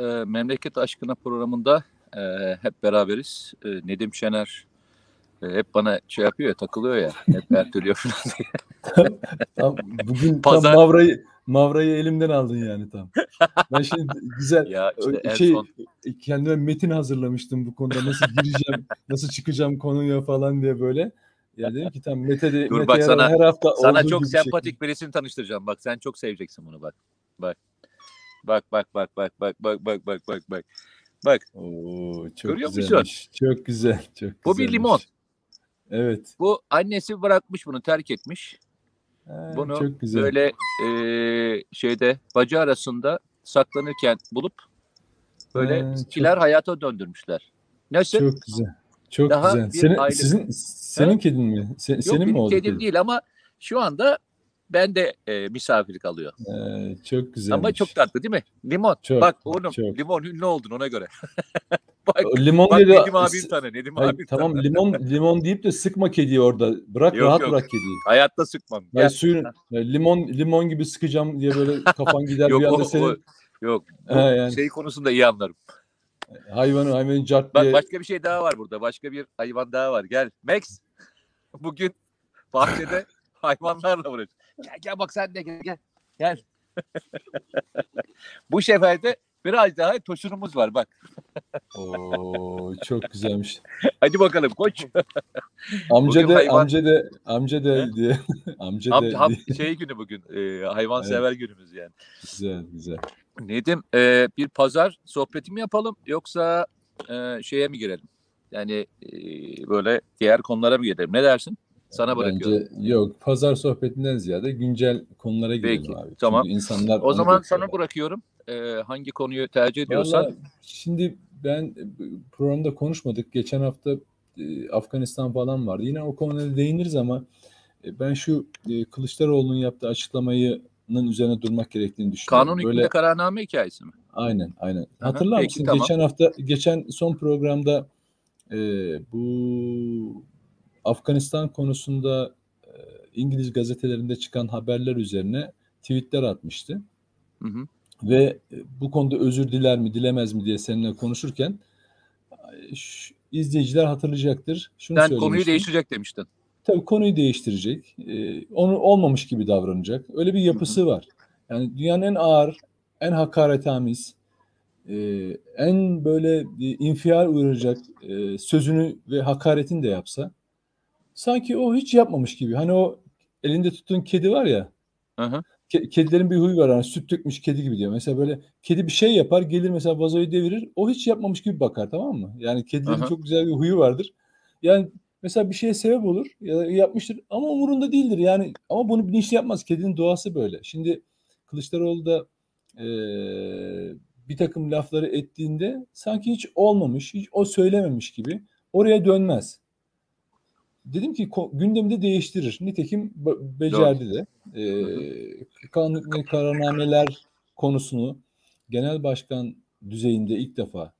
e, Memleket Aşkına programında e, hep beraberiz. E, Nedim Şener e, hep bana şey yapıyor ya, takılıyor ya, hep erteliyor falan diye. Tam, bugün Pazar- tam Mavra'yı Mavra'yı elimden aldın yani tam. Ben şimdi güzel Ya işte şey son kendime metin hazırlamıştım bu konuda nasıl gireceğim, nasıl çıkacağım konuya falan diye böyle. Ya dedim ki tam Mete de Dur Mete bak sana- her hafta sana çok sempatik birisini tanıştıracağım. Bak sen çok seveceksin bunu bak. Bak. Bak bak bak bak bak bak bak bak bak bak. Bak. Oo, çok Görüyor musun? güzelmiş. Çok güzel. Çok bu bir güzelmiş. limon. Evet. Bu annesi bırakmış bunu terk etmiş. Ha, Bunu çok güzel. Böyle eee, şeyde bacı arasında saklanırken bulup böyle Ha, bizimkiler hayata döndürmüşler. Nasıl? Çok güzel. Çok Daha güzel. bir Senin sizin senin Ha? kedin mi? Se- Yok senin mi oldu kedim kedi? değil ama şu anda ben de e, misafirlik alıyor. Ee, çok güzel. Ama çok tatlı değil mi? Limon. Çok, Bak oğlum çok. limon ünlü oldun ona göre. bak Limon bak diye de- Nedim abim tanı. Nedim Hayır, abim tamam tanı. limon limon deyip de sıkma kediyi orada. Bırak Yok, rahat yok. bırak kediyi. Hayatta sıkmam. Yani Gel. suyun limon limon gibi sıkacağım diye böyle kafan gider Yok bir anda o- senin yok. Ha, yani. şey konusunda iyi anlarım. hayvanı hayvanın cart Bak diye başka bir şey daha var burada. Başka bir hayvan daha var. Gel. Max. Bugün bahçede hayvanlarla uğraş. Gel gel bak sen de gel gel. Gel. Bu sefer de biraz daha tosunumuz var bak. Oo, çok güzelmiş. Hadi bakalım koç. Amca de hayvan- amca de amca de diye amca de ham- diye. şey günü bugün. E, hayvan sever günümüz yani. güzel güzel. Nedim e, bir pazar sohbeti mi yapalım yoksa e, şeye mi girelim? Yani e, böyle diğer konulara mı girelim? Ne dersin? Sana bırakıyorum. Bence yok pazar sohbetinden ziyade güncel konulara girelim Peki, abi. tamam. Çünkü insanlar O zaman sana bekliyorlar. bırakıyorum. E, hangi konuyu tercih ediyorsan. Vallahi şimdi ben e, programda konuşmadık. Geçen hafta e, Afganistan falan vardı. Yine o konulara değiniriz ama e, ben şu e, Kılıçdaroğlu'nun yaptığı açıklamayının üzerine durmak gerektiğini düşünüyorum. Kanun Böyle hükmünde kararname hikayesi mi? aynen aynen. Aha, Hatırlar peki, mısın? tamam. Geçen hafta geçen son programda e, bu Afganistan konusunda e, İngiliz gazetelerinde çıkan haberler üzerine tweetler atmıştı. Hı hı. Ve e, bu konuda özür diler mi dilemez mi diye seninle konuşurken şu- izleyiciler hatırlayacaktır. Şunu Sen konuyu değiştirecek demiştin. Tabii konuyu değiştirecek. E, onu olmamış gibi davranacak. Öyle bir yapısı var. Yani dünyanın en ağır, en hakaretamiz, e, en böyle infial uğrayacak e, sözünü ve hakaretini de yapsa sanki o hiç yapmamış gibi. Hani o elinde tuttuğun kedi var ya Hı hı. Ke- kedilerin bir huyu var hani süt dökmüş kedi gibi diyor. Mesela böyle kedi bir şey yapar gelir mesela vazoyu devirir o hiç yapmamış gibi bakar tamam mı? Yani kedilerin Aha. çok güzel bir huyu vardır. Yani mesela bir şeye sebep olur ya da yapmıştır ama umurunda değildir yani ama bunu bilinçli yapmaz. Kedinin doğası böyle. Şimdi Kılıçdaroğlu da eee, bir takım lafları ettiğinde sanki hiç olmamış, hiç o söylememiş gibi oraya dönmez. Dedim ki ko- gündemi de değiştirir. Nitekim be- becerdi de. Ee, kanun kararnameler konusunu genel başkan düzeyinde ilk defa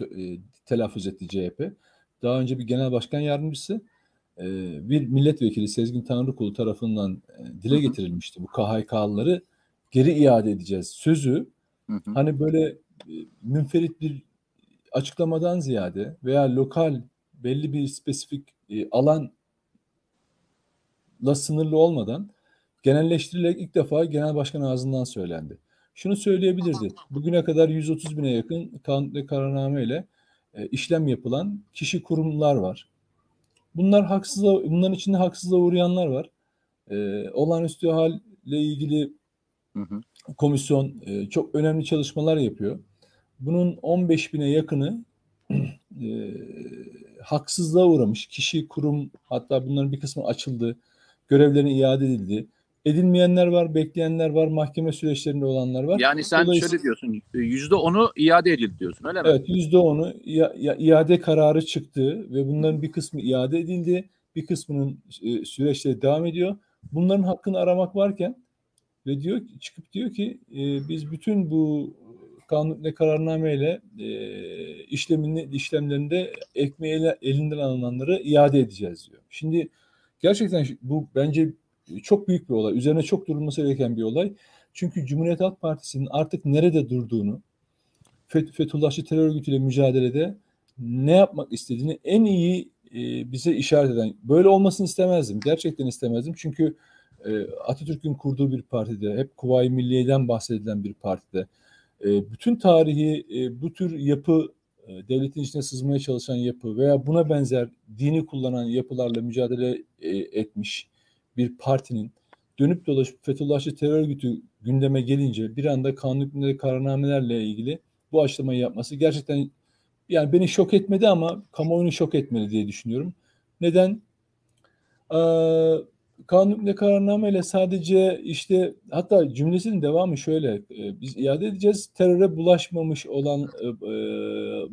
e, telaffuz etti CHP. Daha önce bir genel başkan yardımcısı e, bir milletvekili Sezgin Tanrıkulu tarafından e, dile getirilmişti. Bu KHK'lıları geri iade edeceğiz sözü Hı hı. hani böyle e, münferit bir açıklamadan ziyade veya lokal belli bir spesifik e, alanla sınırlı olmadan genelleştirilerek ilk defa genel başkan ağzından söylendi. Şunu söyleyebilirdi. Bugüne kadar 130 bine yakın kanun ve kararname ile e, işlem yapılan kişi kurumlar var. Bunlar haksızlığa, bunların içinde haksızlığa uğrayanlar var. E, olağanüstü halle ilgili Hı hı. komisyon e, çok önemli çalışmalar yapıyor. Bunun 15 bine yakını e, haksızlığa uğramış. Kişi, kurum hatta bunların bir kısmı açıldı. Görevlerine iade edildi. Edilmeyenler var, bekleyenler var, mahkeme süreçlerinde olanlar var. Yani sen Dolayısıyla- şöyle diyorsun. Yüzde onu iade edildi diyorsun öyle mi? Evet %10'u ia- ia- iade kararı çıktı ve bunların bir kısmı iade edildi. Bir kısmının e, süreçleri devam ediyor. Bunların hakkını aramak varken ve diyor çıkıp diyor ki e, biz bütün bu kanun ve kararnameyle e, işlemini işlemlerinde ekmeği elinden alınanları iade edeceğiz diyor. Şimdi gerçekten bu bence çok büyük bir olay. Üzerine çok durulması gereken bir olay. Çünkü Cumhuriyet Halk Partisi'nin artık nerede durduğunu Fethullahçı terör örgütüyle mücadelede ne yapmak istediğini en iyi e, bize işaret eden. Böyle olmasını istemezdim. Gerçekten istemezdim. Çünkü e, Atatürk'ün kurduğu bir partide, hep Kuvayi Milliye'den bahsedilen bir partide, e, bütün tarihi e, bu tür yapı, e, devletin içine sızmaya çalışan yapı veya buna benzer dini kullanan yapılarla mücadele e, etmiş bir partinin dönüp dolaşıp Fethullahçı terör örgütü gündeme gelince bir anda kanun hükümleri kararnamelerle ilgili bu açıklamayı yapması gerçekten yani beni şok etmedi ama kamuoyunu şok etmeli diye düşünüyorum. Neden? Ee, kanun hükümleri kararnameyle sadece işte hatta cümlesinin devamı şöyle e, biz iade edeceğiz teröre bulaşmamış olan e, e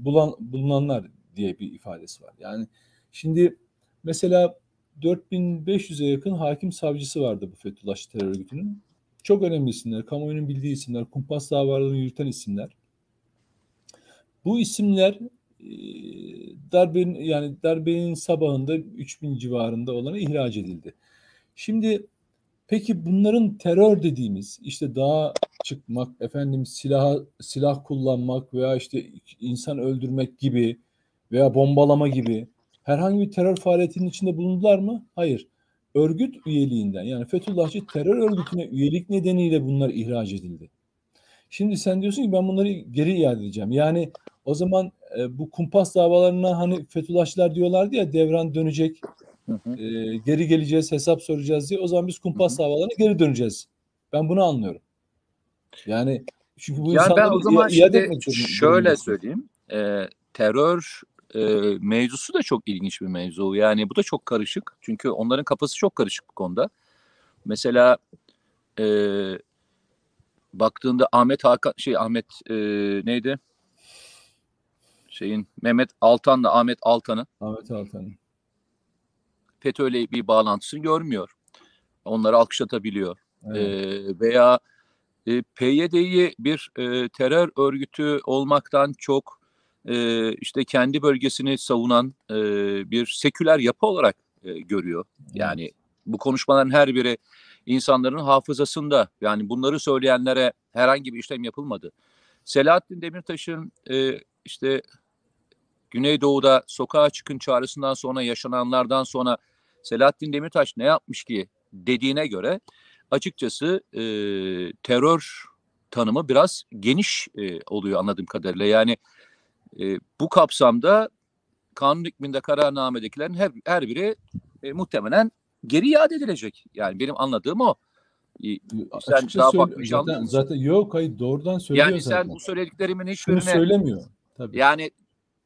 bulan, bulunanlar diye bir ifadesi var. Yani şimdi mesela 4500'e yakın hakim savcısı vardı bu Fethullah terör örgütünün. Çok önemli isimler, kamuoyunun bildiği isimler, kumpas davalarını yürüten isimler. Bu isimler e, darbenin yani darbenin sabahında 3000 civarında olana ihraç edildi. Şimdi peki bunların terör dediğimiz işte daha çıkmak, efendim silah silah kullanmak veya işte insan öldürmek gibi veya bombalama gibi herhangi bir terör faaliyetinin içinde bulundular mı? Hayır. Örgüt üyeliğinden yani Fethullahçı terör örgütüne üyelik nedeniyle bunlar ihraç edildi. Şimdi sen diyorsun ki ben bunları geri iade edeceğim. Yani o zaman e, bu kumpas davalarına hani Fethullahçılar diyorlardı ya devran dönecek, hı hı. E, geri geleceğiz, hesap soracağız diye. O zaman biz kumpas hı hı. davalarına geri döneceğiz. Ben bunu anlıyorum. Yani çünkü bu yani ben o zaman şimdi şöyle söyleyeyim. E, terör e, mevzusu da çok ilginç bir mevzu. Yani bu da çok karışık. Çünkü onların kafası çok karışık bu konuda. Mesela e, baktığında Ahmet Hakan şey Ahmet e, neydi? Şeyin Mehmet Altan'la Ahmet Altan'ı Ahmet Altan'ı FETÖ'yle bir bağlantısını görmüyor. Onları alkışlatabiliyor. Evet. E, veya e, PYD'yi bir e, terör örgütü olmaktan çok e, işte kendi bölgesini savunan e, bir seküler yapı olarak e, görüyor. Yani bu konuşmaların her biri insanların hafızasında. Yani bunları söyleyenlere herhangi bir işlem yapılmadı. Selahattin Demirtaş'ın e, işte Güneydoğu'da sokağa çıkın çağrısından sonra yaşananlardan sonra Selahattin Demirtaş ne yapmış ki dediğine göre açıkçası e, terör tanımı biraz geniş e, oluyor anladığım kadarıyla. Yani e, bu kapsamda kanun hükmünde kararnamedekilerin her, her biri e, muhtemelen geri iade edilecek. Yani benim anladığım o. E, sen daha söyle, zaten, zaten yok hayır doğrudan söylüyor yani zaten. sen bu söylediklerimin hiçbirine Şunu söylemiyor. Tabii. Yani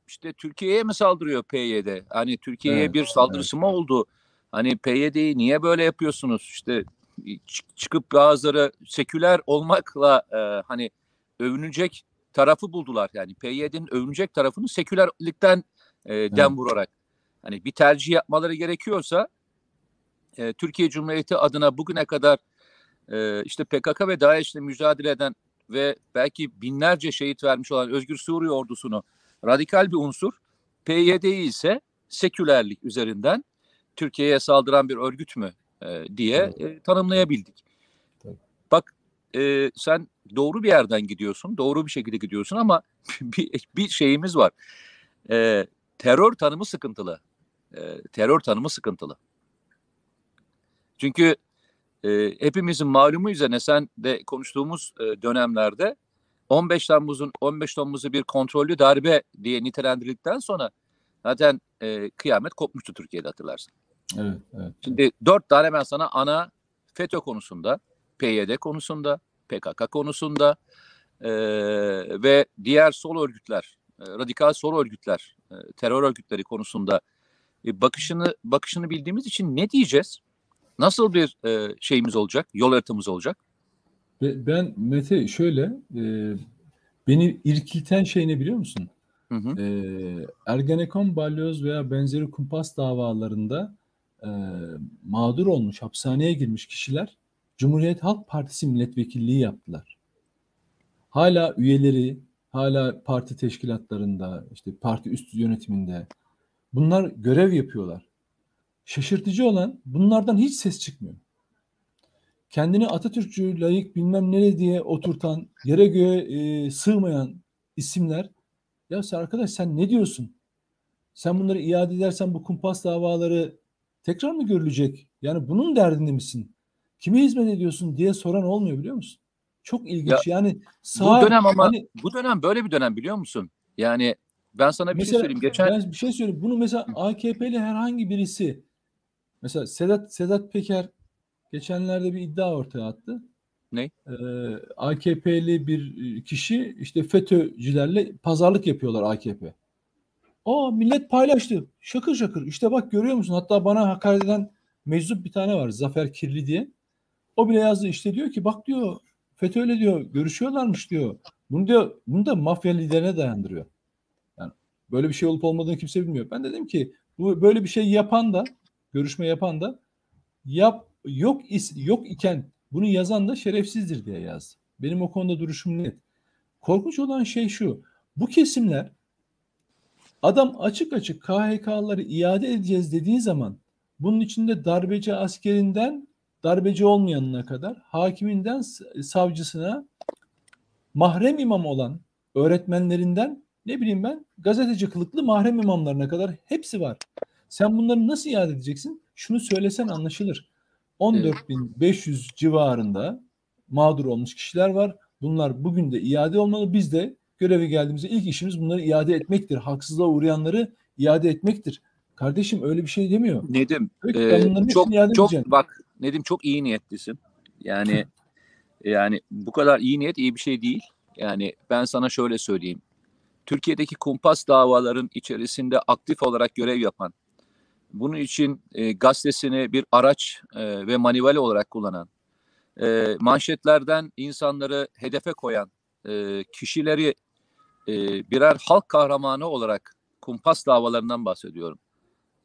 işte Türkiye'ye mi saldırıyor PYD? Hani Türkiye'ye evet, bir saldırısı evet. mı oldu? Hani PYD'yi niye böyle yapıyorsunuz? İşte çıkıp bazıları seküler olmakla e, hani övünecek tarafı buldular. Yani PYD'nin övünecek tarafını sekülerlikten e, dem vurarak. Hani bir tercih yapmaları gerekiyorsa e, Türkiye Cumhuriyeti adına bugüne kadar e, işte PKK ve DAEŞ'le mücadele eden ve belki binlerce şehit vermiş olan Özgür Suriye ordusunu radikal bir unsur, PYD'yi ise sekülerlik üzerinden Türkiye'ye saldıran bir örgüt mü e, diye e, tanımlayabildik. Bak e, sen doğru bir yerden gidiyorsun, doğru bir şekilde gidiyorsun ama bir, bir şeyimiz var. E, terör tanımı sıkıntılı. E, terör tanımı sıkıntılı. Çünkü e, hepimizin malumu üzerine sen de konuştuğumuz e, dönemlerde 15 Temmuz'un 15 Temmuz'u bir kontrollü darbe diye nitelendirildikten sonra zaten e, kıyamet kopmuştu Türkiye'de hatırlarsın. Evet, evet. Şimdi dört tane ben sana ana FETÖ konusunda, PYD konusunda, PKK konusunda e, ve diğer sol örgütler, e, radikal sol örgütler, e, terör örgütleri konusunda e, bakışını bakışını bildiğimiz için ne diyeceğiz? Nasıl bir e, şeyimiz olacak, yol haritamız olacak? Ben Mete şöyle, e, beni irkilten şey ne biliyor musun? Hı hı. E, Ergenekon, balyoz veya benzeri kumpas davalarında e, mağdur olmuş, hapishaneye girmiş kişiler Cumhuriyet Halk Partisi milletvekilliği yaptılar. Hala üyeleri, hala parti teşkilatlarında, işte parti üst yönetiminde bunlar görev yapıyorlar. Şaşırtıcı olan bunlardan hiç ses çıkmıyor. Kendini Atatürkçü, layık bilmem ne diye oturtan, yere göğe e, sığmayan isimler ya sen arkadaş sen ne diyorsun? Sen bunları iade edersen bu kumpas davaları tekrar mı görülecek? Yani bunun derdinde misin? Kime hizmet ediyorsun diye soran olmuyor biliyor musun? Çok ilginç. yani sağ, bu dönem ama hani, bu dönem böyle bir dönem biliyor musun? Yani ben sana bir şey mesela, şey söyleyeyim. Geçen ben bir şey söyleyeyim. Bunu mesela AKP'li herhangi birisi mesela Sedat Sedat Peker geçenlerde bir iddia ortaya attı. Ne? Ee, AKP'li bir kişi işte FETÖ'cülerle pazarlık yapıyorlar AKP. Aa millet paylaştı. Şakır şakır. İşte bak görüyor musun? Hatta bana hakaret eden meczup bir tane var. Zafer Kirli diye. O bile yazdı işte diyor ki bak diyor FETÖ'yle diyor görüşüyorlarmış diyor. Bunu diyor bunu da mafya liderine dayandırıyor. Yani böyle bir şey olup olmadığını kimse bilmiyor. Ben dedim ki bu böyle bir şey yapan da görüşme yapan da yap yok is, yok iken bunu yazan da şerefsizdir diye yazdı. Benim o konuda duruşum net. Korkunç olan şey şu. Bu kesimler adam açık açık KHK'ları iade edeceğiz dediği zaman bunun içinde darbeci askerinden darbeci olmayanına kadar hakiminden savcısına mahrem imam olan öğretmenlerinden ne bileyim ben gazeteci kılıklı mahrem imamlarına kadar hepsi var. Sen bunları nasıl iade edeceksin? Şunu söylesen anlaşılır. 14.500 civarında mağdur olmuş kişiler var. Bunlar bugün de iade olmalı. Biz de göreve geldiğimizde ilk işimiz bunları iade etmektir. Haksızlığa uğrayanları iade etmektir. Kardeşim öyle bir şey demiyor. Nedim e, çok çok bak Nedim çok iyi niyetlisin. Yani yani bu kadar iyi niyet iyi bir şey değil. Yani ben sana şöyle söyleyeyim. Türkiye'deki kumpas davaların içerisinde aktif olarak görev yapan, bunun için e, gazetesini bir araç e, ve manivale olarak kullanan, e, manşetlerden insanları hedefe koyan e, kişileri e, birer halk kahramanı olarak kumpas davalarından bahsediyorum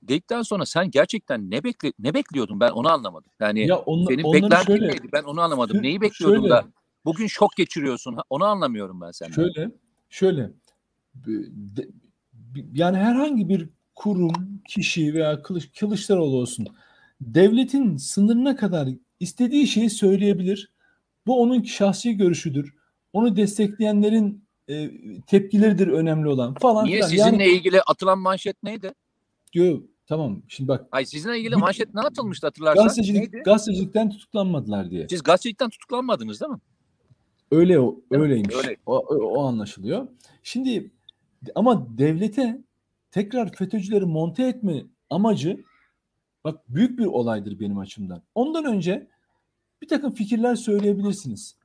dedikten sonra sen gerçekten ne bekle ne bekliyordun ben onu anlamadım. Yani ya onu, senin beklentin şöyle, neydi ben onu anlamadım. Neyi bekliyordun şöyle, da bugün şok geçiriyorsun onu anlamıyorum ben senden. Şöyle şöyle yani herhangi bir kurum, kişi veya Kılıç, Kılıçdaroğlu olsun devletin sınırına kadar istediği şeyi söyleyebilir. Bu onun şahsi görüşüdür. Onu destekleyenlerin e, tepkileridir önemli olan falan. Niye falan. sizinle yani, ilgili atılan manşet neydi? Diyor Tamam şimdi bak. Ay sizinle ilgili manşet ne atılmıştı hatırlarsan? Gazetecilik, Neydi? gazetecilikten tutuklanmadılar diye. Siz gazetecilikten tutuklanmadınız değil mi? Öyle o, öyleymiş. Öyle. O, o anlaşılıyor. Şimdi ama devlete tekrar FETÖ'cüleri monte etme amacı bak büyük bir olaydır benim açımdan. Ondan önce bir takım fikirler söyleyebilirsiniz.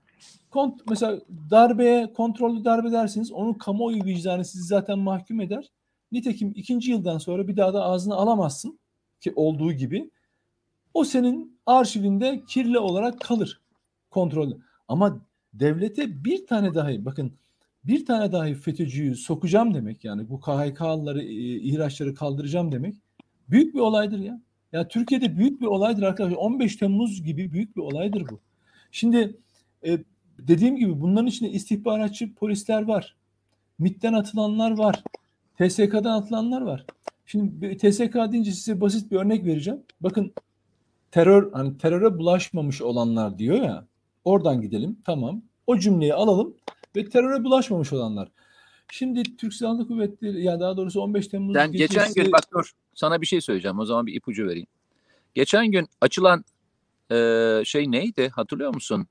Kont mesela darbeye kontrollü darbe dersiniz. Onun kamuoyu vicdanı sizi zaten mahkum eder. Nitekim ikinci yıldan sonra bir daha da ağzına alamazsın ki olduğu gibi. O senin arşivinde kirli olarak kalır kontrolü. Ama devlete bir tane dahi bakın bir tane dahi FETÖ'cüyü sokacağım demek yani bu KHK'lıları e, ihraçları kaldıracağım demek büyük bir olaydır ya. Ya Türkiye'de büyük bir olaydır arkadaşlar. 15 Temmuz gibi büyük bir olaydır bu. Şimdi e, dediğim gibi bunların içinde istihbaratçı polisler var. MIT'ten atılanlar var. TSK'dan atılanlar var. Şimdi TSK deyince size basit bir örnek vereceğim. Bakın terör hani teröre bulaşmamış olanlar diyor ya. Oradan gidelim. Tamam. O cümleyi alalım ve teröre bulaşmamış olanlar. Şimdi Türk Silahlı Kuvvetleri ya daha doğrusu 15 Temmuz Ben gecesi... geçen gün bak dur sana bir şey söyleyeceğim. O zaman bir ipucu vereyim. Geçen gün açılan e, şey neydi hatırlıyor musun?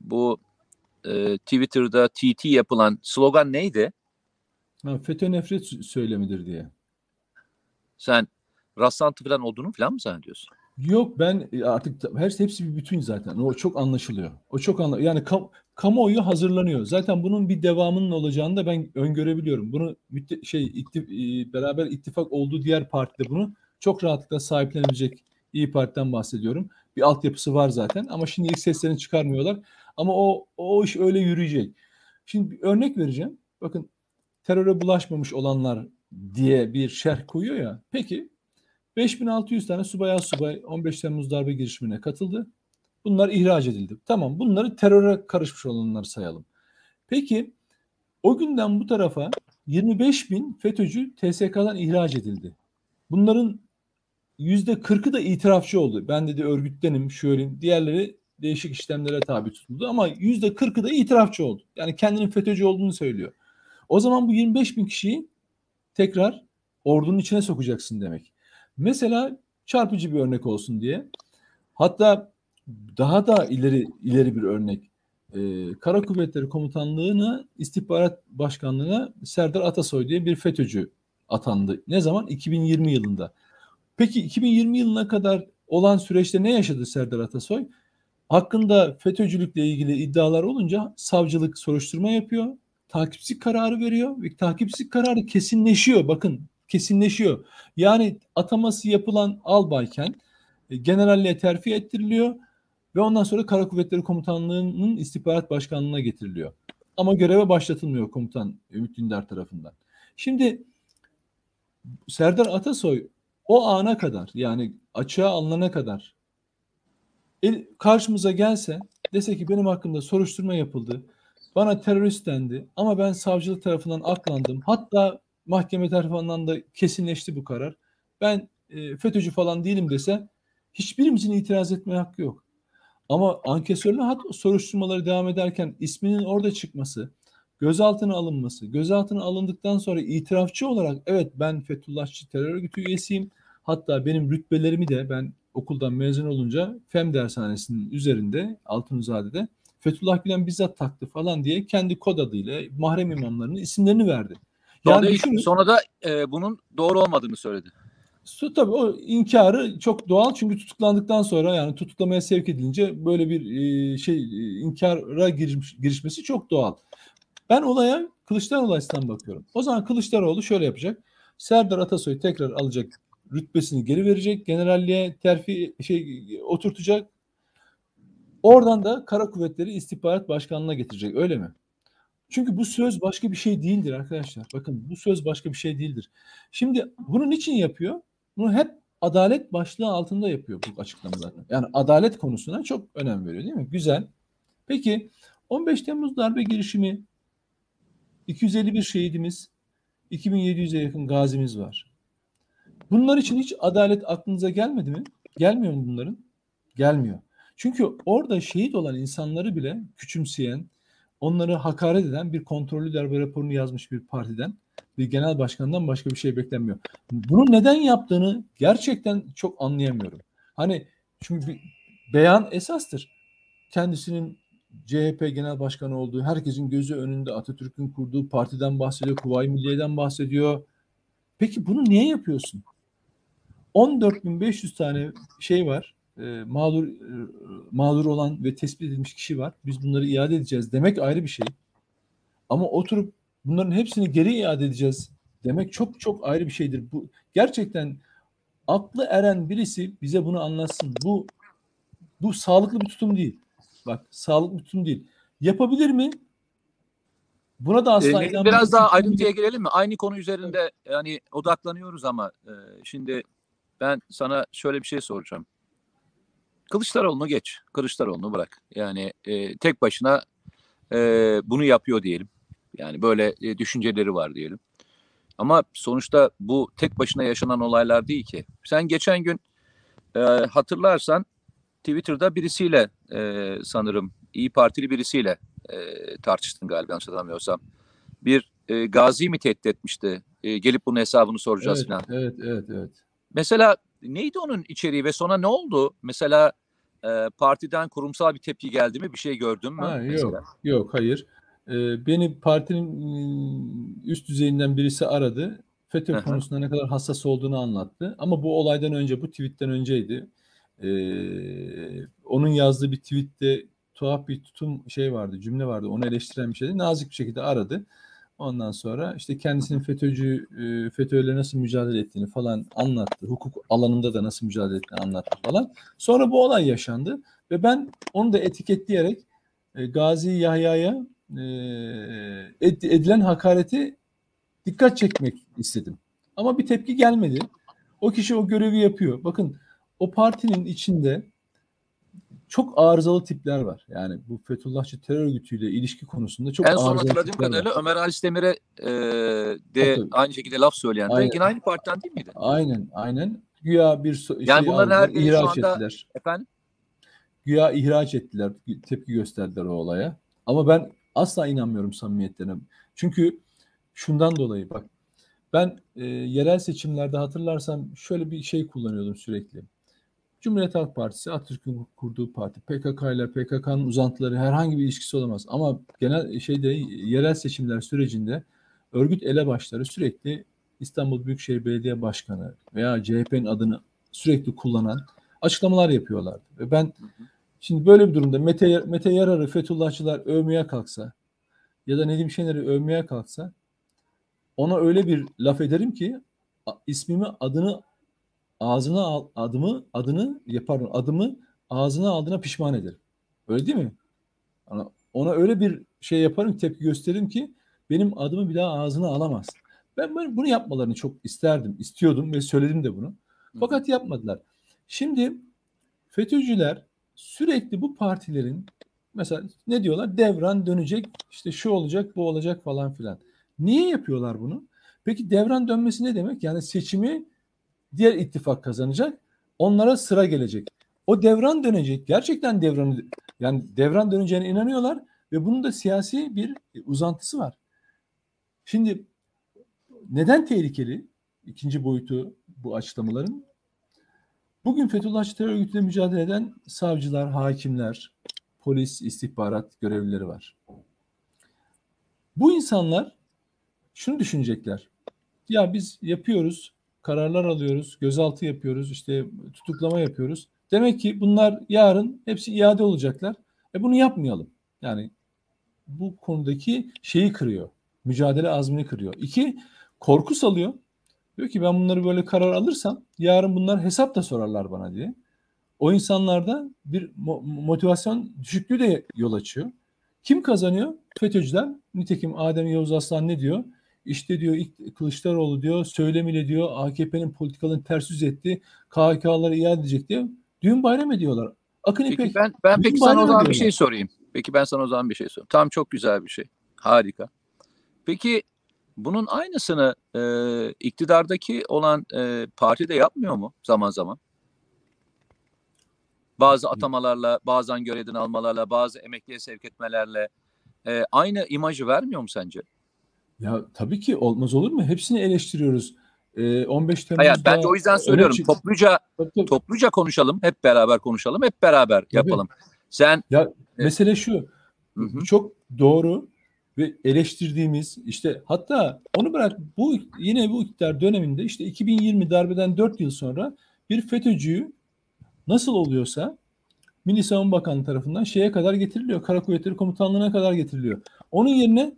Bu e, Twitter'da TT yapılan slogan neydi? Ha, FETÖ nefret söylemidir diye. Sen rastlantı falan olduğunu falan mı zannediyorsun? Yok ben e, artık her hepsi bir bütün zaten. O çok anlaşılıyor. O çok anla yani kam kamuoyu hazırlanıyor. Zaten bunun bir devamının olacağını da ben öngörebiliyorum. Bunu şey ittif e, beraber ittifak olduğu diğer partide bunu çok rahatlıkla sahiplenebilecek İyi Parti'den bahsediyorum. Bir altyapısı var zaten ama şimdi ilk seslerini çıkarmıyorlar. Ama o o iş öyle yürüyecek. Şimdi bir örnek vereceğim. Bakın teröre bulaşmamış olanlar diye bir şerh koyuyor ya. Peki 5600 tane subay subay 15 Temmuz darbe girişimine katıldı. Bunlar ihraç edildi. Tamam bunları teröre karışmış olanları sayalım. Peki o günden bu tarafa 25 bin FETÖ'cü TSK'dan ihraç edildi. Bunların yüzde 40'ı da itirafçı oldu. Ben dedi örgüttenim, şöyle diğerleri değişik işlemlere tabi tutuldu ama yüzde 40'ı da itirafçı oldu. Yani kendinin FETÖ'cü olduğunu söylüyor. O zaman bu 25 bin kişiyi tekrar ordunun içine sokacaksın demek. Mesela çarpıcı bir örnek olsun diye. Hatta daha da ileri ileri bir örnek. Ee, Kara Kuvvetleri Komutanlığı'na istihbarat başkanlığına Serdar Atasoy diye bir FETÖ'cü atandı. Ne zaman? 2020 yılında. Peki 2020 yılına kadar olan süreçte ne yaşadı Serdar Atasoy? Hakkında FETÖ'cülükle ilgili iddialar olunca savcılık soruşturma yapıyor. Takipsizlik kararı veriyor ve takipsizlik kararı kesinleşiyor. Bakın kesinleşiyor. Yani ataması yapılan albayken e, generalliğe terfi ettiriliyor ve ondan sonra Kara Kuvvetleri Komutanlığı'nın istihbarat başkanlığına getiriliyor. Ama göreve başlatılmıyor komutan Ümit Dündar tarafından. Şimdi Serdar Atasoy o ana kadar yani açığa alınana kadar el, karşımıza gelse dese ki benim hakkımda soruşturma yapıldı. Bana terörist dendi ama ben savcılık tarafından aklandım. Hatta mahkeme tarafından da kesinleşti bu karar. Ben e, FETÖ'cü falan değilim dese hiçbirimizin itiraz etme hakkı yok. Ama ankesörlü hat soruşturmaları devam ederken isminin orada çıkması, gözaltına alınması, gözaltına alındıktan sonra itirafçı olarak evet ben Fethullahçı terör örgütü üyesiyim. Hatta benim rütbelerimi de ben okuldan mezun olunca FEM dershanesinin üzerinde Altunzade'de Fethullah Gülen bizzat taktı falan diye kendi kod adıyla mahrem imamlarının isimlerini verdi. Yani sonra, düşünün, sonra da e, bunun doğru olmadığını söyledi. Su tabii o inkarı çok doğal çünkü tutuklandıktan sonra yani tutuklamaya sevk edilince böyle bir e, şey e, inkara giriş, girişmesi çok doğal. Ben olaya Kılıçdaroğlu açısından bakıyorum. O zaman Kılıçdaroğlu şöyle yapacak. Serdar Atasoy tekrar alacak rütbesini geri verecek. Generalliğe terfi şey oturtacak. Oradan da Kara Kuvvetleri İstihbarat Başkanlığı'na getirecek. Öyle mi? Çünkü bu söz başka bir şey değildir arkadaşlar. Bakın bu söz başka bir şey değildir. Şimdi bunu niçin yapıyor? Bunu hep adalet başlığı altında yapıyor bu açıklamalarını. Yani adalet konusuna çok önem veriyor değil mi? Güzel. Peki 15 Temmuz darbe girişimi 251 şehidimiz 2700'e yakın gazimiz var. Bunlar için hiç adalet aklınıza gelmedi mi? Gelmiyor mu bunların? Gelmiyor. Çünkü orada şehit olan insanları bile küçümseyen, onları hakaret eden bir kontrollü darbe raporunu yazmış bir partiden bir genel başkandan başka bir şey beklenmiyor. Bunu neden yaptığını gerçekten çok anlayamıyorum. Hani çünkü bir beyan esastır. Kendisinin CHP genel başkanı olduğu, herkesin gözü önünde Atatürk'ün kurduğu partiden bahsediyor, Kuvayi Milliye'den bahsediyor. Peki bunu niye yapıyorsun? 14.500 tane şey var, e, mağdur e, mağdur olan ve tespit edilmiş kişi var. Biz bunları iade edeceğiz demek ayrı bir şey. Ama oturup bunların hepsini geri iade edeceğiz demek çok çok ayrı bir şeydir. Bu gerçekten aklı eren birisi bize bunu anlatsın. Bu bu sağlıklı bir tutum değil. Bak sağlıklı bir tutum değil. Yapabilir mi? Buna da asla ee, biraz daha ayrıntıya girelim mi? Aynı konu üzerinde yani odaklanıyoruz ama e, şimdi ben sana şöyle bir şey soracağım. Kılıçdaroğlu'nu geç. Kılıçdaroğlu'nu bırak. Yani e, tek başına e, bunu yapıyor diyelim. Yani böyle e, düşünceleri var diyelim. Ama sonuçta bu tek başına yaşanan olaylar değil ki. Sen geçen gün e, hatırlarsan Twitter'da birisiyle e, sanırım İyi Partili birisiyle e, tartıştın galiba yanlış hatırlamıyorsam. Bir e, gazi mi tehdit etmişti? E, gelip bunun hesabını soracağız evet, falan. Evet, evet, evet. Mesela neydi onun içeriği ve sonra ne oldu? Mesela e, partiden kurumsal bir tepki geldi mi? Bir şey gördün mü? Ha, yok, yok, hayır. Ee, beni partinin üst düzeyinden birisi aradı. FETÖ konusunda ne kadar hassas olduğunu anlattı. Ama bu olaydan önce, bu tweetten önceydi. Ee, onun yazdığı bir tweette tuhaf bir tutum şey vardı, cümle vardı. Onu eleştiren bir şeydi. Nazik bir şekilde aradı. Ondan sonra işte kendisinin FETÖ'cü, e, FETÖ'yle nasıl mücadele ettiğini falan anlattı. Hukuk alanında da nasıl mücadele ettiğini anlattı falan. Sonra bu olay yaşandı ve ben onu da etiketleyerek e, Gazi Yahya'ya e, edilen hakareti dikkat çekmek istedim. Ama bir tepki gelmedi. O kişi o görevi yapıyor. Bakın o partinin içinde çok arızalı tipler var. Yani bu Fethullahçı terör örgütüyle ilişki konusunda çok en son hatırladığım kadarıyla var. Ömer Halis Demir'e e, de Tabii. aynı şekilde laf söyleyen aynen. yine aynı partiden değil miydi? Aynen, aynen. Güya bir so- yani şey bunların her ihraç şu anda, ettiler. Efendim? Güya ihraç ettiler, tepki gösterdiler o olaya. Ama ben asla inanmıyorum samimiyetlerine. Çünkü Şundan dolayı bak. Ben e, yerel seçimlerde hatırlarsam şöyle bir şey kullanıyordum sürekli. Cumhuriyet Halk Partisi Atatürk'ün kurduğu parti. PKK ile PKK'nın uzantıları herhangi bir ilişkisi olamaz. Ama genel şeyde yerel seçimler sürecinde örgüt elebaşları sürekli İstanbul Büyükşehir Belediye Başkanı veya CHP'nin adını sürekli kullanan açıklamalar yapıyorlardı. Ve ben şimdi böyle bir durumda Mete, Mete Yarar'ı Fethullahçılar övmeye kalksa ya da Nedim Şener'i övmeye kalksa ona öyle bir laf ederim ki ismimi adını ağzına al, adımı adını pardon adımı ağzına aldığına pişman ederim. Öyle değil mi? Ona, ona öyle bir şey yaparım tepki gösteririm ki benim adımı bir daha ağzına alamaz. Ben bunu yapmalarını çok isterdim, istiyordum ve söyledim de bunu. Fakat yapmadılar. Şimdi FETÖ'cüler sürekli bu partilerin mesela ne diyorlar? Devran dönecek, işte şu olacak, bu olacak falan filan. Niye yapıyorlar bunu? Peki devran dönmesi ne demek? Yani seçimi diğer ittifak kazanacak. Onlara sıra gelecek. O devran dönecek. Gerçekten devran yani devran döneceğine inanıyorlar ve bunun da siyasi bir uzantısı var. Şimdi neden tehlikeli? İkinci boyutu bu açıklamaların. Bugün Fethullahçı terör örgütüyle mücadele eden savcılar, hakimler, polis, istihbarat görevlileri var. Bu insanlar şunu düşünecekler. Ya biz yapıyoruz, kararlar alıyoruz, gözaltı yapıyoruz, işte tutuklama yapıyoruz. Demek ki bunlar yarın hepsi iade olacaklar. E bunu yapmayalım. Yani bu konudaki şeyi kırıyor. Mücadele azmini kırıyor. İki, korku salıyor. Diyor ki ben bunları böyle karar alırsam yarın bunlar hesap da sorarlar bana diye. O insanlarda bir motivasyon düşüklüğü de yol açıyor. Kim kazanıyor? FETÖ'cüler. Nitekim Adem Yavuz Aslan ne diyor? İşte diyor Kılıçdaroğlu diyor söylemiyle diyor AKP'nin politikalarını ters yüz etti. KHK'ları iade edecek diye düğün bayram ediyorlar. Akın peki İpek, ben ben peki sana o zaman bir şey sorayım. Peki ben sana o zaman bir şey sorayım. Tam çok güzel bir şey. Harika. Peki bunun aynısını e, iktidardaki olan e, parti de yapmıyor mu zaman zaman? Bazı atamalarla, bazen görevden almalarla, bazı emekliye sevk etmelerle e, aynı imajı vermiyor mu sence? Ya tabii ki olmaz olur mu? Hepsini eleştiriyoruz. Ee, 15 Temmuz'da... Hayır, ben de o yüzden söylüyorum. Çık... Topluca tabii, tabii. topluca konuşalım. Hep beraber konuşalım. Hep beraber tabii. yapalım. Sen Ya e... mesele şu. Hı-hı. Çok doğru ve eleştirdiğimiz işte hatta onu bırak bu yine bu iktidar döneminde işte 2020 darbeden 4 yıl sonra bir FETÖ'cüyü nasıl oluyorsa Milli Savunma Bakanlığı tarafından şeye kadar getiriliyor. Kara Kuvvetleri Komutanlığı'na kadar getiriliyor. Onun yerine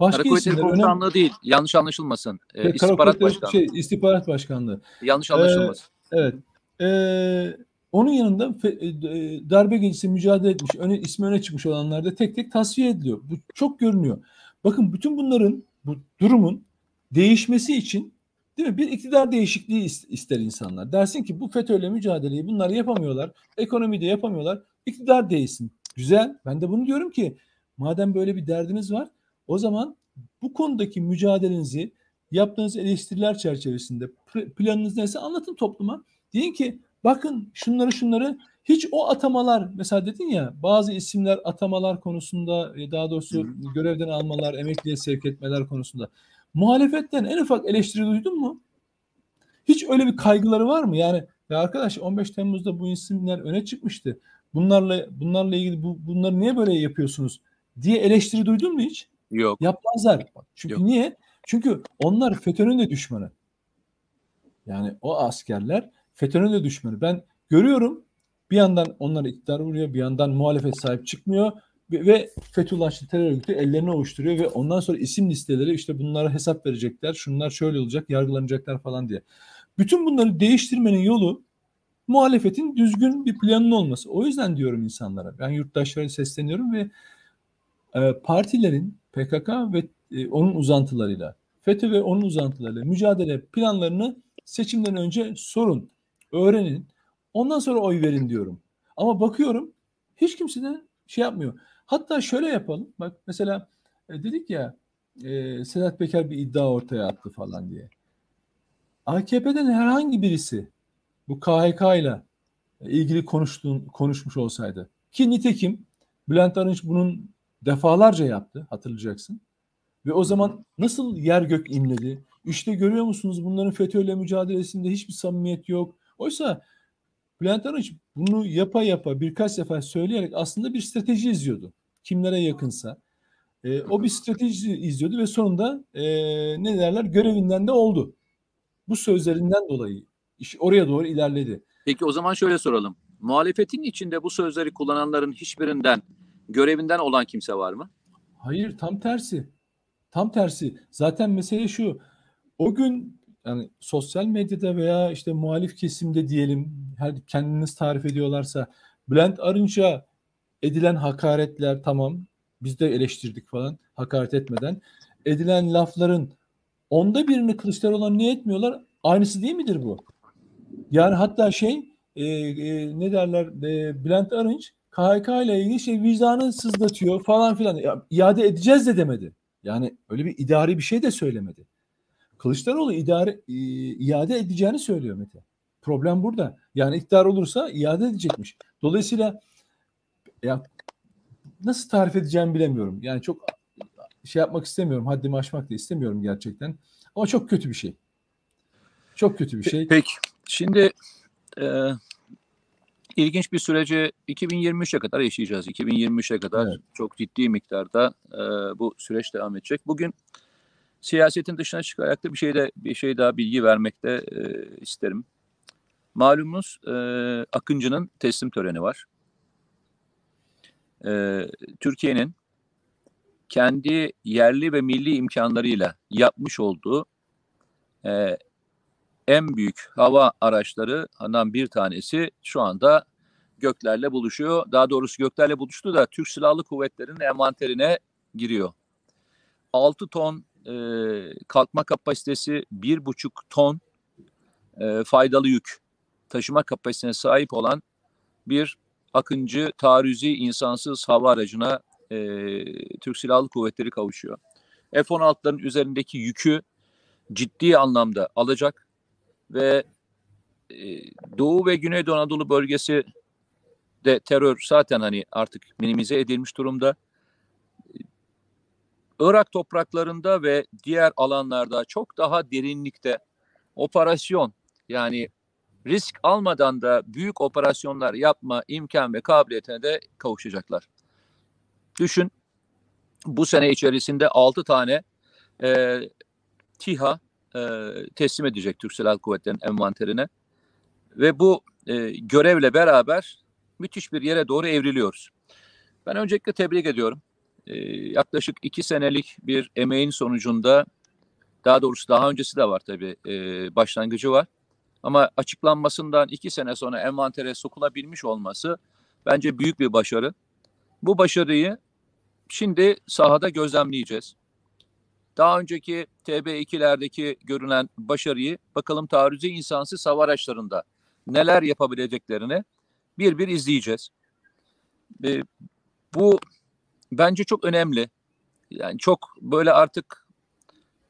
Başka Kara Kuvvetleri Komutanlığı önemli... değil. Yanlış anlaşılmasın. Ee, istihbarat Başkanlığı. Şey, istihbarat Başkanlığı. Yanlış anlaşılmasın. Ee, evet. Ee, onun yanında e, e, darbe gecesi mücadele etmiş, öne, ismi öne çıkmış olanlar da tek tek tasfiye ediliyor. Bu çok görünüyor. Bakın bütün bunların, bu durumun değişmesi için değil mi? Bir iktidar değişikliği ister insanlar. Dersin ki bu FETÖ'yle mücadeleyi bunlar yapamıyorlar. Ekonomide yapamıyorlar. İktidar değişsin. Güzel. Ben de bunu diyorum ki madem böyle bir derdiniz var o zaman bu konudaki mücadelenizi yaptığınız eleştiriler çerçevesinde planınız neyse anlatın topluma. Deyin ki bakın şunları şunları hiç o atamalar mesela dedin ya bazı isimler atamalar konusunda e, daha doğrusu görevden almalar, emekliye sevk etmeler konusunda muhalefetten en ufak eleştiri duydun mu? Hiç öyle bir kaygıları var mı? Yani ya arkadaş 15 Temmuz'da bu isimler öne çıkmıştı. Bunlarla bunlarla ilgili bu, bunları niye böyle yapıyorsunuz diye eleştiri duydun mu hiç? Yok. Yapmazlar. Çünkü Yok. niye? Çünkü onlar FETÖ'nün de düşmanı. Yani o askerler FETÖ'nün de düşmanı. Ben görüyorum bir yandan onlar iktidar vuruyor, bir yandan muhalefet sahip çıkmıyor ve Fethullahçı terör örgütü ellerini ovuşturuyor ve ondan sonra isim listeleri işte bunlara hesap verecekler, şunlar şöyle olacak, yargılanacaklar falan diye. Bütün bunları değiştirmenin yolu muhalefetin düzgün bir planının olması. O yüzden diyorum insanlara, ben yurttaşlara sesleniyorum ve partilerin PKK ve e, onun uzantılarıyla, FETÖ ve onun uzantılarıyla mücadele planlarını seçimden önce sorun, öğrenin. Ondan sonra oy verin diyorum. Ama bakıyorum hiç kimse de şey yapmıyor. Hatta şöyle yapalım. Bak mesela e, dedik ya e, Sedat Peker bir iddia ortaya attı falan diye. AKP'den herhangi birisi bu KHK ile ilgili konuştuğun, konuşmuş olsaydı ki nitekim Bülent Arınç bunun defalarca yaptı hatırlayacaksın. Ve o zaman nasıl yer gök inledi? İşte görüyor musunuz bunların FETÖ'yle mücadelesinde hiçbir samimiyet yok. Oysa Bülent Arınç bunu yapa yapa birkaç sefer söyleyerek aslında bir strateji izliyordu. Kimlere yakınsa. E, o bir strateji izliyordu ve sonunda e, ne derler görevinden de oldu. Bu sözlerinden dolayı iş oraya doğru ilerledi. Peki o zaman şöyle soralım. Muhalefetin içinde bu sözleri kullananların hiçbirinden görevinden olan kimse var mı? Hayır tam tersi. Tam tersi. Zaten mesele şu. O gün yani sosyal medyada veya işte muhalif kesimde diyelim her kendiniz tarif ediyorlarsa Bülent Arınç'a edilen hakaretler tamam biz de eleştirdik falan hakaret etmeden edilen lafların onda birini Kılıçdaroğlu'na niye etmiyorlar? Aynısı değil midir bu? Yani hatta şey e, e, ne derler e, Bülent Arınç KHK ile ilgili şey vicdanı sızlatıyor falan filan. Ya, iade edeceğiz de demedi. Yani öyle bir idari bir şey de söylemedi. Kılıçdaroğlu idare e, iade edeceğini söylüyor Mete. Problem burada. Yani iktidar olursa iade edecekmiş. Dolayısıyla ya nasıl tarif edeceğimi bilemiyorum. Yani çok şey yapmak istemiyorum. Haddimi aşmak da istemiyorum gerçekten. Ama çok kötü bir şey. Çok kötü bir şey. Peki. Şimdi e, ilginç bir süreci 2023'e kadar yaşayacağız. 2023'e kadar Evet. çok ciddi miktarda e, bu süreç devam edecek. Bugün siyasetin dışına çıkarak da bir şey de bir şey daha bilgi vermekte e, isterim. Malumunuz e, Akıncı'nın teslim töreni var. E, Türkiye'nin kendi yerli ve milli imkanlarıyla yapmış olduğu e, en büyük hava araçlarından bir tanesi şu anda göklerle buluşuyor. Daha doğrusu göklerle buluştu da Türk Silahlı Kuvvetleri'nin envanterine giriyor. 6 ton e, kalkma kapasitesi, 1,5 ton e, faydalı yük taşıma kapasitesine sahip olan bir Akıncı taarruzi insansız hava aracına e, Türk Silahlı Kuvvetleri kavuşuyor. F-16'ların üzerindeki yükü ciddi anlamda alacak ve e, Doğu ve Güneydoğu Anadolu bölgesi de terör zaten hani artık minimize edilmiş durumda. Irak topraklarında ve diğer alanlarda çok daha derinlikte operasyon yani risk almadan da büyük operasyonlar yapma imkan ve kabiliyetine de kavuşacaklar. Düşün bu sene içerisinde 6 tane e, TİHA e, teslim edecek Türk Silahlı Kuvvetleri'nin envanterine. Ve bu e, görevle beraber müthiş bir yere doğru evriliyoruz. Ben öncelikle tebrik ediyorum. E, yaklaşık iki senelik bir emeğin sonucunda, daha doğrusu daha öncesi de var tabii, e, başlangıcı var. Ama açıklanmasından iki sene sonra envantere sokulabilmiş olması bence büyük bir başarı. Bu başarıyı şimdi sahada gözlemleyeceğiz daha önceki TB2'lerdeki görülen başarıyı bakalım taarruzi insansız hava araçlarında neler yapabileceklerini bir bir izleyeceğiz. E, bu bence çok önemli. Yani çok böyle artık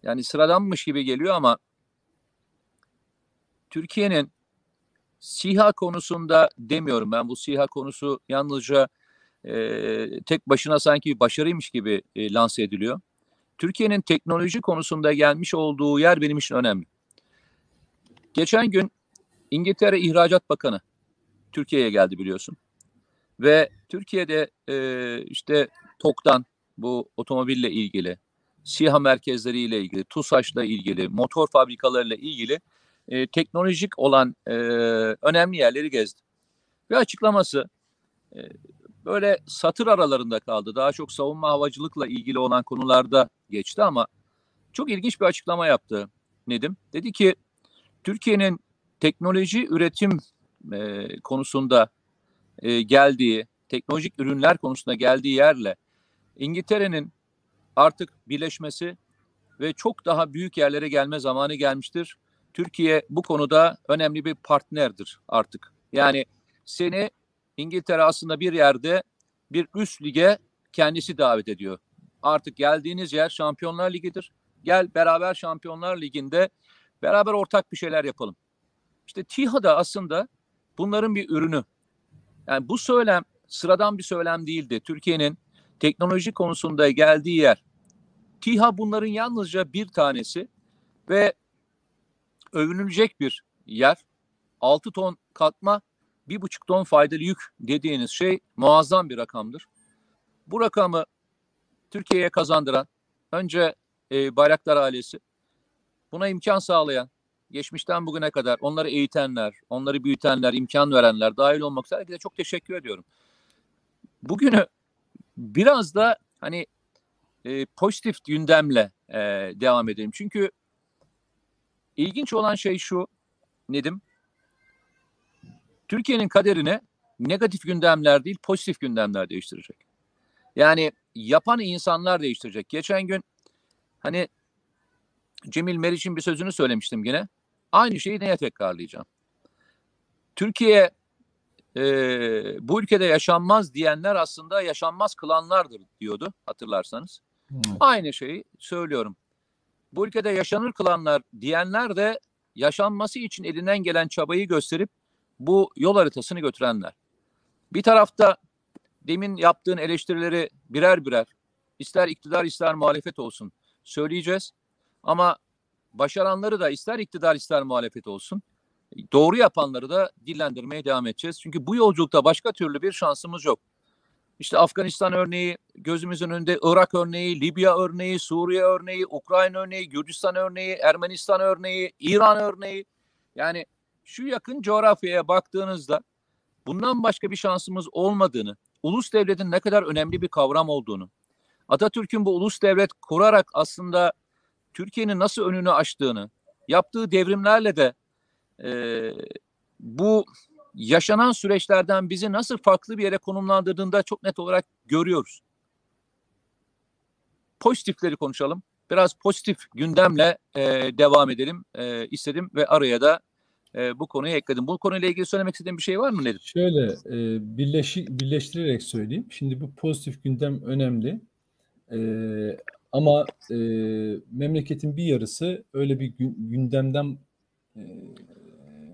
yani sıradanmış gibi geliyor ama Türkiye'nin SİHA konusunda demiyorum ben bu SİHA konusu yalnızca e, tek başına sanki bir başarıymış gibi e, lanse ediliyor. Türkiye'nin teknoloji konusunda gelmiş olduğu yer benim için önemli. Geçen gün İngiltere İhracat Bakanı Türkiye'ye geldi biliyorsun. Ve Türkiye'de e, işte TOK'tan bu otomobille ilgili, SİHA merkezleriyle ilgili, TUSAŞ'la ilgili, motor fabrikalarıyla ilgili e, teknolojik olan e, önemli yerleri gezdi. Ve açıklaması e, böyle satır aralarında kaldı. Daha çok savunma havacılıkla ilgili olan konularda geçti ama çok ilginç bir açıklama yaptı Nedim. Dedi ki Türkiye'nin teknoloji üretim e, konusunda e, geldiği, teknolojik ürünler konusunda geldiği yerle İngiltere'nin artık birleşmesi ve çok daha büyük yerlere gelme zamanı gelmiştir. Türkiye bu konuda önemli bir partnerdir artık. Yani seni İngiltere aslında bir yerde bir üst lige kendisi davet ediyor. Artık geldiğiniz yer Şampiyonlar Ligi'dir. Gel beraber Şampiyonlar Ligi'nde beraber ortak bir şeyler yapalım. İşte TİHA da aslında bunların bir ürünü. Yani bu söylem sıradan bir söylem değildi. Türkiye'nin teknoloji konusunda geldiği yer TİHA bunların yalnızca bir tanesi ve övünülecek bir yer. 6 ton katma, 1,5 ton faydalı yük dediğiniz şey muazzam bir rakamdır. Bu rakamı Türkiye'ye kazandıran önce e, Bayraktar ailesi, buna imkan sağlayan, geçmişten bugüne kadar onları eğitenler, onları büyütenler, imkan verenler dahil olmak üzere herkese çok teşekkür ediyorum. Bugünü biraz da hani e, pozitif gündemle e, devam edelim. Çünkü ilginç olan şey şu Nedim. Türkiye'nin kaderini negatif gündemler değil pozitif gündemler değiştirecek. Yani yapan insanlar değiştirecek. Geçen gün hani Cemil Meriç'in bir sözünü söylemiştim yine. Aynı şeyi neye tekrarlayacağım? Türkiye e, bu ülkede yaşanmaz diyenler aslında yaşanmaz kılanlardır diyordu hatırlarsanız. Evet. Aynı şeyi söylüyorum. Bu ülkede yaşanır kılanlar diyenler de yaşanması için elinden gelen çabayı gösterip bu yol haritasını götürenler. Bir tarafta demin yaptığın eleştirileri birer birer ister iktidar ister muhalefet olsun söyleyeceğiz. Ama başaranları da ister iktidar ister muhalefet olsun doğru yapanları da dillendirmeye devam edeceğiz. Çünkü bu yolculukta başka türlü bir şansımız yok. İşte Afganistan örneği, gözümüzün önünde Irak örneği, Libya örneği, Suriye örneği, Ukrayna örneği, Gürcistan örneği, Ermenistan örneği, İran örneği. Yani şu yakın coğrafyaya baktığınızda bundan başka bir şansımız olmadığını, ulus devletin ne kadar önemli bir kavram olduğunu, Atatürk'ün bu ulus devlet kurarak aslında Türkiye'nin nasıl önünü açtığını, yaptığı devrimlerle de e, bu yaşanan süreçlerden bizi nasıl farklı bir yere konumlandırdığında çok net olarak görüyoruz. Pozitifleri konuşalım. Biraz pozitif gündemle e, devam edelim e, istedim ve araya da e, bu konuyu ekledim. Bu konuyla ilgili söylemek istediğim bir şey var mı Nedim? Şöyle e, birleşi, birleştirerek söyleyeyim. Şimdi bu pozitif gündem önemli. E, ama e, memleketin bir yarısı öyle bir gündemden e,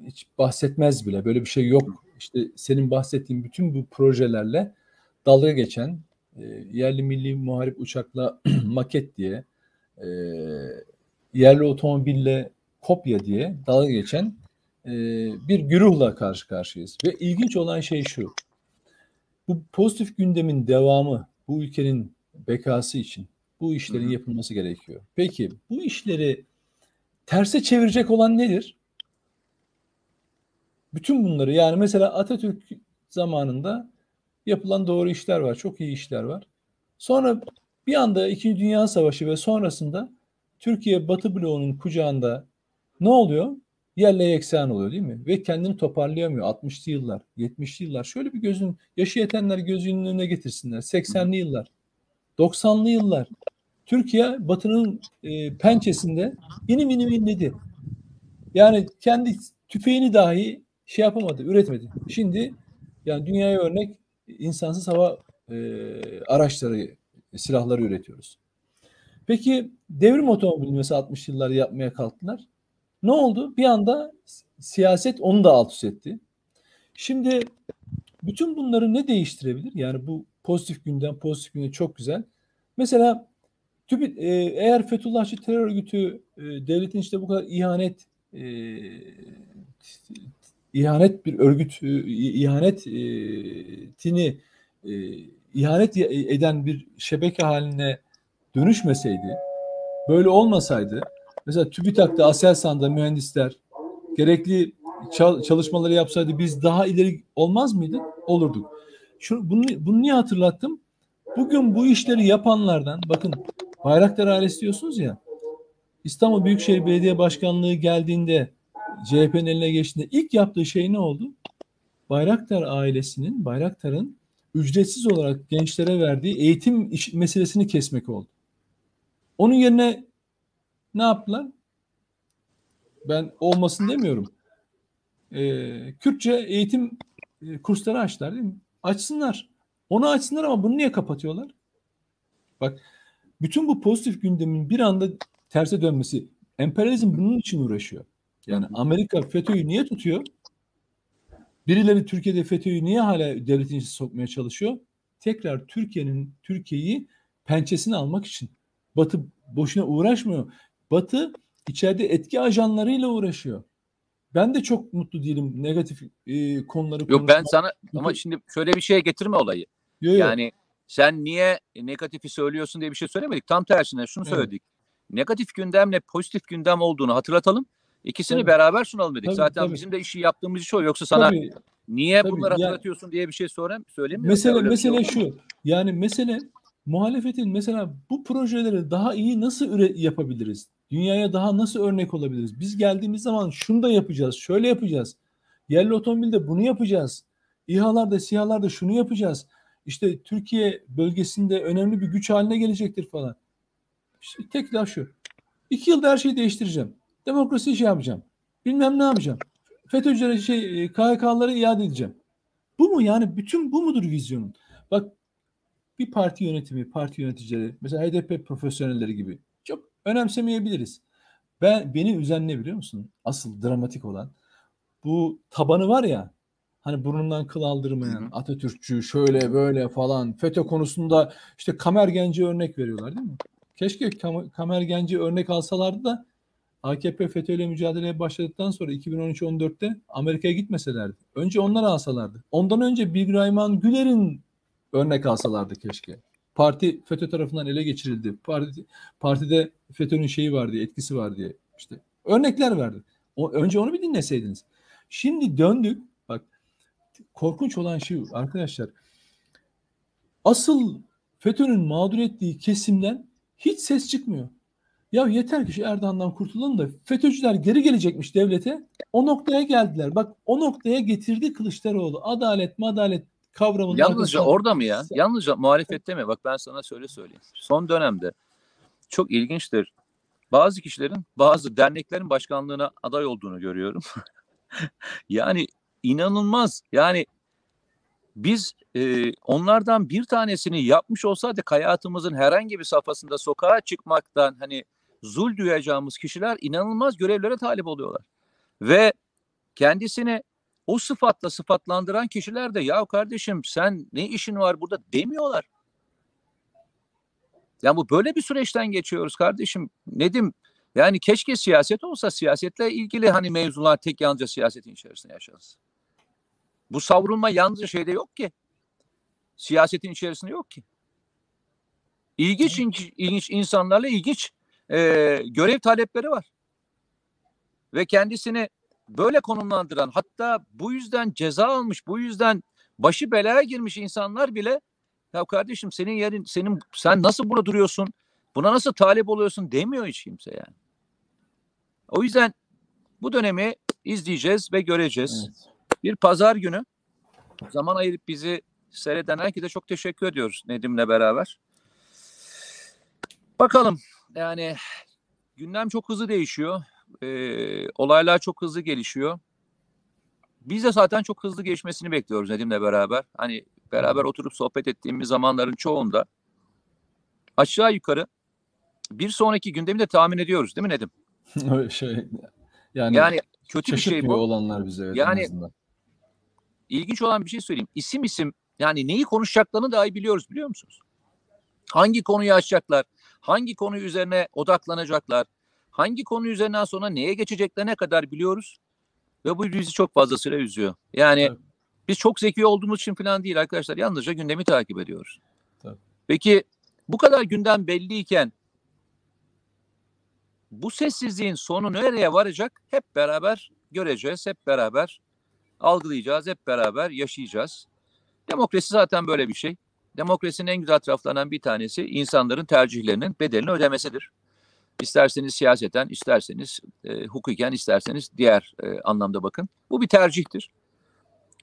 hiç bahsetmez bile. Böyle bir şey yok. İşte senin bahsettiğin bütün bu projelerle dalga geçen e, yerli milli muharip uçakla maket diye e, yerli otomobille kopya diye dalga geçen e, bir güruhla karşı karşıyayız. Ve ilginç olan şey şu. Bu pozitif gündemin devamı bu ülkenin bekası için bu işlerin yapılması gerekiyor. Peki bu işleri terse çevirecek olan nedir? Bütün bunları yani mesela Atatürk zamanında yapılan doğru işler var. Çok iyi işler var. Sonra bir anda İkinci Dünya Savaşı ve sonrasında Türkiye Batı bloğunun kucağında ne oluyor? Yerle yeksan oluyor değil mi? Ve kendini toparlayamıyor. 60'lı yıllar, 70'li yıllar. Şöyle bir gözün, yaşı yetenler gözünün önüne getirsinler. 80'li yıllar, 90'lı yıllar. Türkiye Batı'nın e, pençesinde yeni mini inledi. Yani kendi tüfeğini dahi şey yapamadı, üretmedi. Şimdi yani dünyaya örnek insansız hava e, araçları, silahları üretiyoruz. Peki devrim otomobili mesela 60 yıllar yapmaya kalktılar. Ne oldu? Bir anda siyaset onu da alt üst etti. Şimdi bütün bunları ne değiştirebilir? Yani bu pozitif günden pozitif günden çok güzel. Mesela TÜBİT, e, eğer Fethullahçı terör örgütü e, devletin işte bu kadar ihanet e, ihanet bir örgüt e, ihanetini e, ihanet eden bir şebeke haline dönüşmeseydi, böyle olmasaydı, mesela TÜBİTAK'ta, Aselsan'da mühendisler gerekli çalışmaları yapsaydı biz daha ileri olmaz mıydık? Olurduk. Şunu, bunu, bunu niye hatırlattım? Bugün bu işleri yapanlardan, bakın Bayraktar ailesi diyorsunuz ya, İstanbul Büyükşehir Belediye Başkanlığı geldiğinde CHP'nin eline geçtiğinde ilk yaptığı şey ne oldu? Bayraktar ailesinin, Bayraktar'ın ücretsiz olarak gençlere verdiği eğitim iş, meselesini kesmek oldu. Onun yerine ne yaptılar? Ben olmasın demiyorum. Ee, Kürtçe eğitim e, kursları açtılar değil mi? Açsınlar. Onu açsınlar ama bunu niye kapatıyorlar? Bak bütün bu pozitif gündemin bir anda terse dönmesi emperyalizm bunun için uğraşıyor. Yani Amerika FETÖ'yü niye tutuyor? Birileri Türkiye'de FETÖ'yü niye hala devletin içine sokmaya çalışıyor? Tekrar Türkiye'nin Türkiye'yi pençesine almak için. Batı boşuna uğraşmıyor. Batı içeride etki ajanlarıyla uğraşıyor. Ben de çok mutlu değilim negatif e, konuları Yok ben konuşmak. sana ama şimdi şöyle bir şeye getirme olayı. Yo, yo. Yani sen niye negatifi söylüyorsun diye bir şey söylemedik. Tam tersine şunu Evet. söyledik. Negatif gündemle pozitif gündem olduğunu hatırlatalım. İkisini Tabii. beraber sunalım dedik. Tabii, Zaten tabii. bizim de işi yaptığımız iş o. Yoksa sana Tabii, niye tabii. bunları Yani- hatırlatıyorsun diye bir şey söyle, söylemiyorum. Mesele şey mesele yok. şu. Yani mesele muhalefetin mesela bu projeleri daha iyi nasıl üre- yapabiliriz? Dünyaya daha nasıl örnek olabiliriz? Biz geldiğimiz zaman şunu da yapacağız, şöyle yapacağız. Yerli otomobilde bunu yapacağız. İHA'larda, SİHA'larda şunu yapacağız. İşte Türkiye bölgesinde önemli bir güç haline gelecektir falan. İşte tek laf şu. İki yılda her şeyi değiştireceğim. Demokrasi şey yapacağım. Bilmem ne yapacağım. FETÖ'cülere şey, e, KHK'ları iade edeceğim. Bu mu yani bütün bu mudur vizyonun? Bak bir parti yönetimi, parti yöneticileri, mesela HDP profesyonelleri gibi önemsemeyebiliriz. Ben beni üzen ne biliyor musun? Asıl dramatik olan bu tabanı var ya hani burnundan kıl aldırmayan Hı hı. Atatürkçü şöyle böyle falan FETÖ konusunda işte Kamer Genci örnek veriyorlar değil mi? Keşke Kam- Kamer Genci örnek alsalardı da AKP FETÖ ile mücadeleye başladıktan sonra 2013-14'te Amerika'ya gitmeselerdi. Önce onları alsalardı. Ondan önce Bilgi Rayman Güler'in örnek alsalardı keşke. Parti FETÖ tarafından ele geçirildi. Parti, partide FETÖ'nün şeyi var diye, etkisi var diye. işte örnekler verdi. O, önce onu bir dinleseydiniz. Şimdi döndük. Bak korkunç olan şey arkadaşlar. Asıl FETÖ'nün mağdur ettiği kesimden hiç ses çıkmıyor. Ya yeter ki şu Erdoğan'dan kurtulalım da FETÖ'cüler geri gelecekmiş devlete. O noktaya geldiler. Bak o noktaya getirdi Kılıçdaroğlu. Adalet, madalet kavramını Yalnızca arkasından- orada mı ya? Yalnızca muhalefette mi? Bak ben sana söyle söyleyeyim. Son dönemde çok ilginçtir. Bazı kişilerin bazı derneklerin başkanlığına aday olduğunu görüyorum. yani inanılmaz. Yani biz e, onlardan bir tanesini yapmış olsaydık hayatımızın herhangi bir safhasında sokağa çıkmaktan hani zul duyacağımız kişiler inanılmaz görevlere talip oluyorlar. Ve kendisini o sıfatla sıfatlandıran kişiler de ya kardeşim sen ne işin var burada demiyorlar. Yani bu böyle bir süreçten geçiyoruz kardeşim. Nedim yani keşke siyaset olsa siyasetle ilgili hani mevzular tek yalnızca siyasetin içerisinde yaşansın. Bu savrulma yalnızca şeyde yok ki. Siyasetin içerisinde yok ki. İlginç, ilginç, ilginç insanlarla ilginç e, görev talepleri var. Ve kendisini böyle konumlandıran hatta bu yüzden ceza almış, bu yüzden başı belaya girmiş insanlar bile ya kardeşim senin yerin senin sen nasıl burada duruyorsun? Buna nasıl talep oluyorsun demiyor hiç kimse yani. O yüzden bu dönemi izleyeceğiz ve göreceğiz. Evet. Bir pazar günü zaman ayırıp bizi seyreden herkese çok teşekkür ediyoruz Nedim'le beraber. Bakalım yani gündem çok hızlı değişiyor. Ee, olaylar çok hızlı gelişiyor. Biz de zaten çok hızlı gelişmesini bekliyoruz Nedim'le beraber. Hani beraber oturup sohbet ettiğimiz zamanların çoğunda aşağı yukarı bir sonraki gündemi de tahmin ediyoruz değil mi Nedim? Şey yani, Yani kötü bir şey bu. olanlar bize evet, Yani-. İlginç olan bir şey söyleyeyim. İsim isim yani neyi konuşacaklarını dahi biliyoruz biliyor musunuz? Hangi konuyu açacaklar? Hangi konu üzerine odaklanacaklar? Hangi konu üzerinden sonra neye geçeceklerine kadar biliyoruz. Ve bu bizi çok fazlasıyla üzüyor. Yani Tabii. biz çok zeki olduğumuz için falan değil arkadaşlar. Yalnızca gündemi takip ediyoruz. Tabii. Peki bu kadar gündem belliyken bu sessizliğin sonu nereye varacak? Hep beraber göreceğiz. Hep beraber algılayacağız. Hep beraber yaşayacağız. Demokrasi zaten böyle bir şey. Demokrasinin en güzel taraflarından bir tanesi insanların tercihlerinin bedelini ödemesidir. İsterseniz siyaseten, isterseniz e, hukuken, isterseniz diğer e, anlamda bakın. Bu bir tercihtir.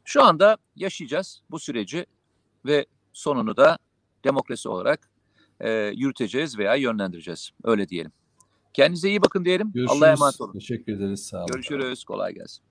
Şu anda yaşayacağız bu süreci ve sonunu da demokrasi olarak e, yürüteceğiz veya yönlendireceğiz. Öyle diyelim. Kendinize iyi bakın diyelim. Allah'a emanet olun. Teşekkür ederiz. Sağ olun. Görüşürüz. Kolay gelsin.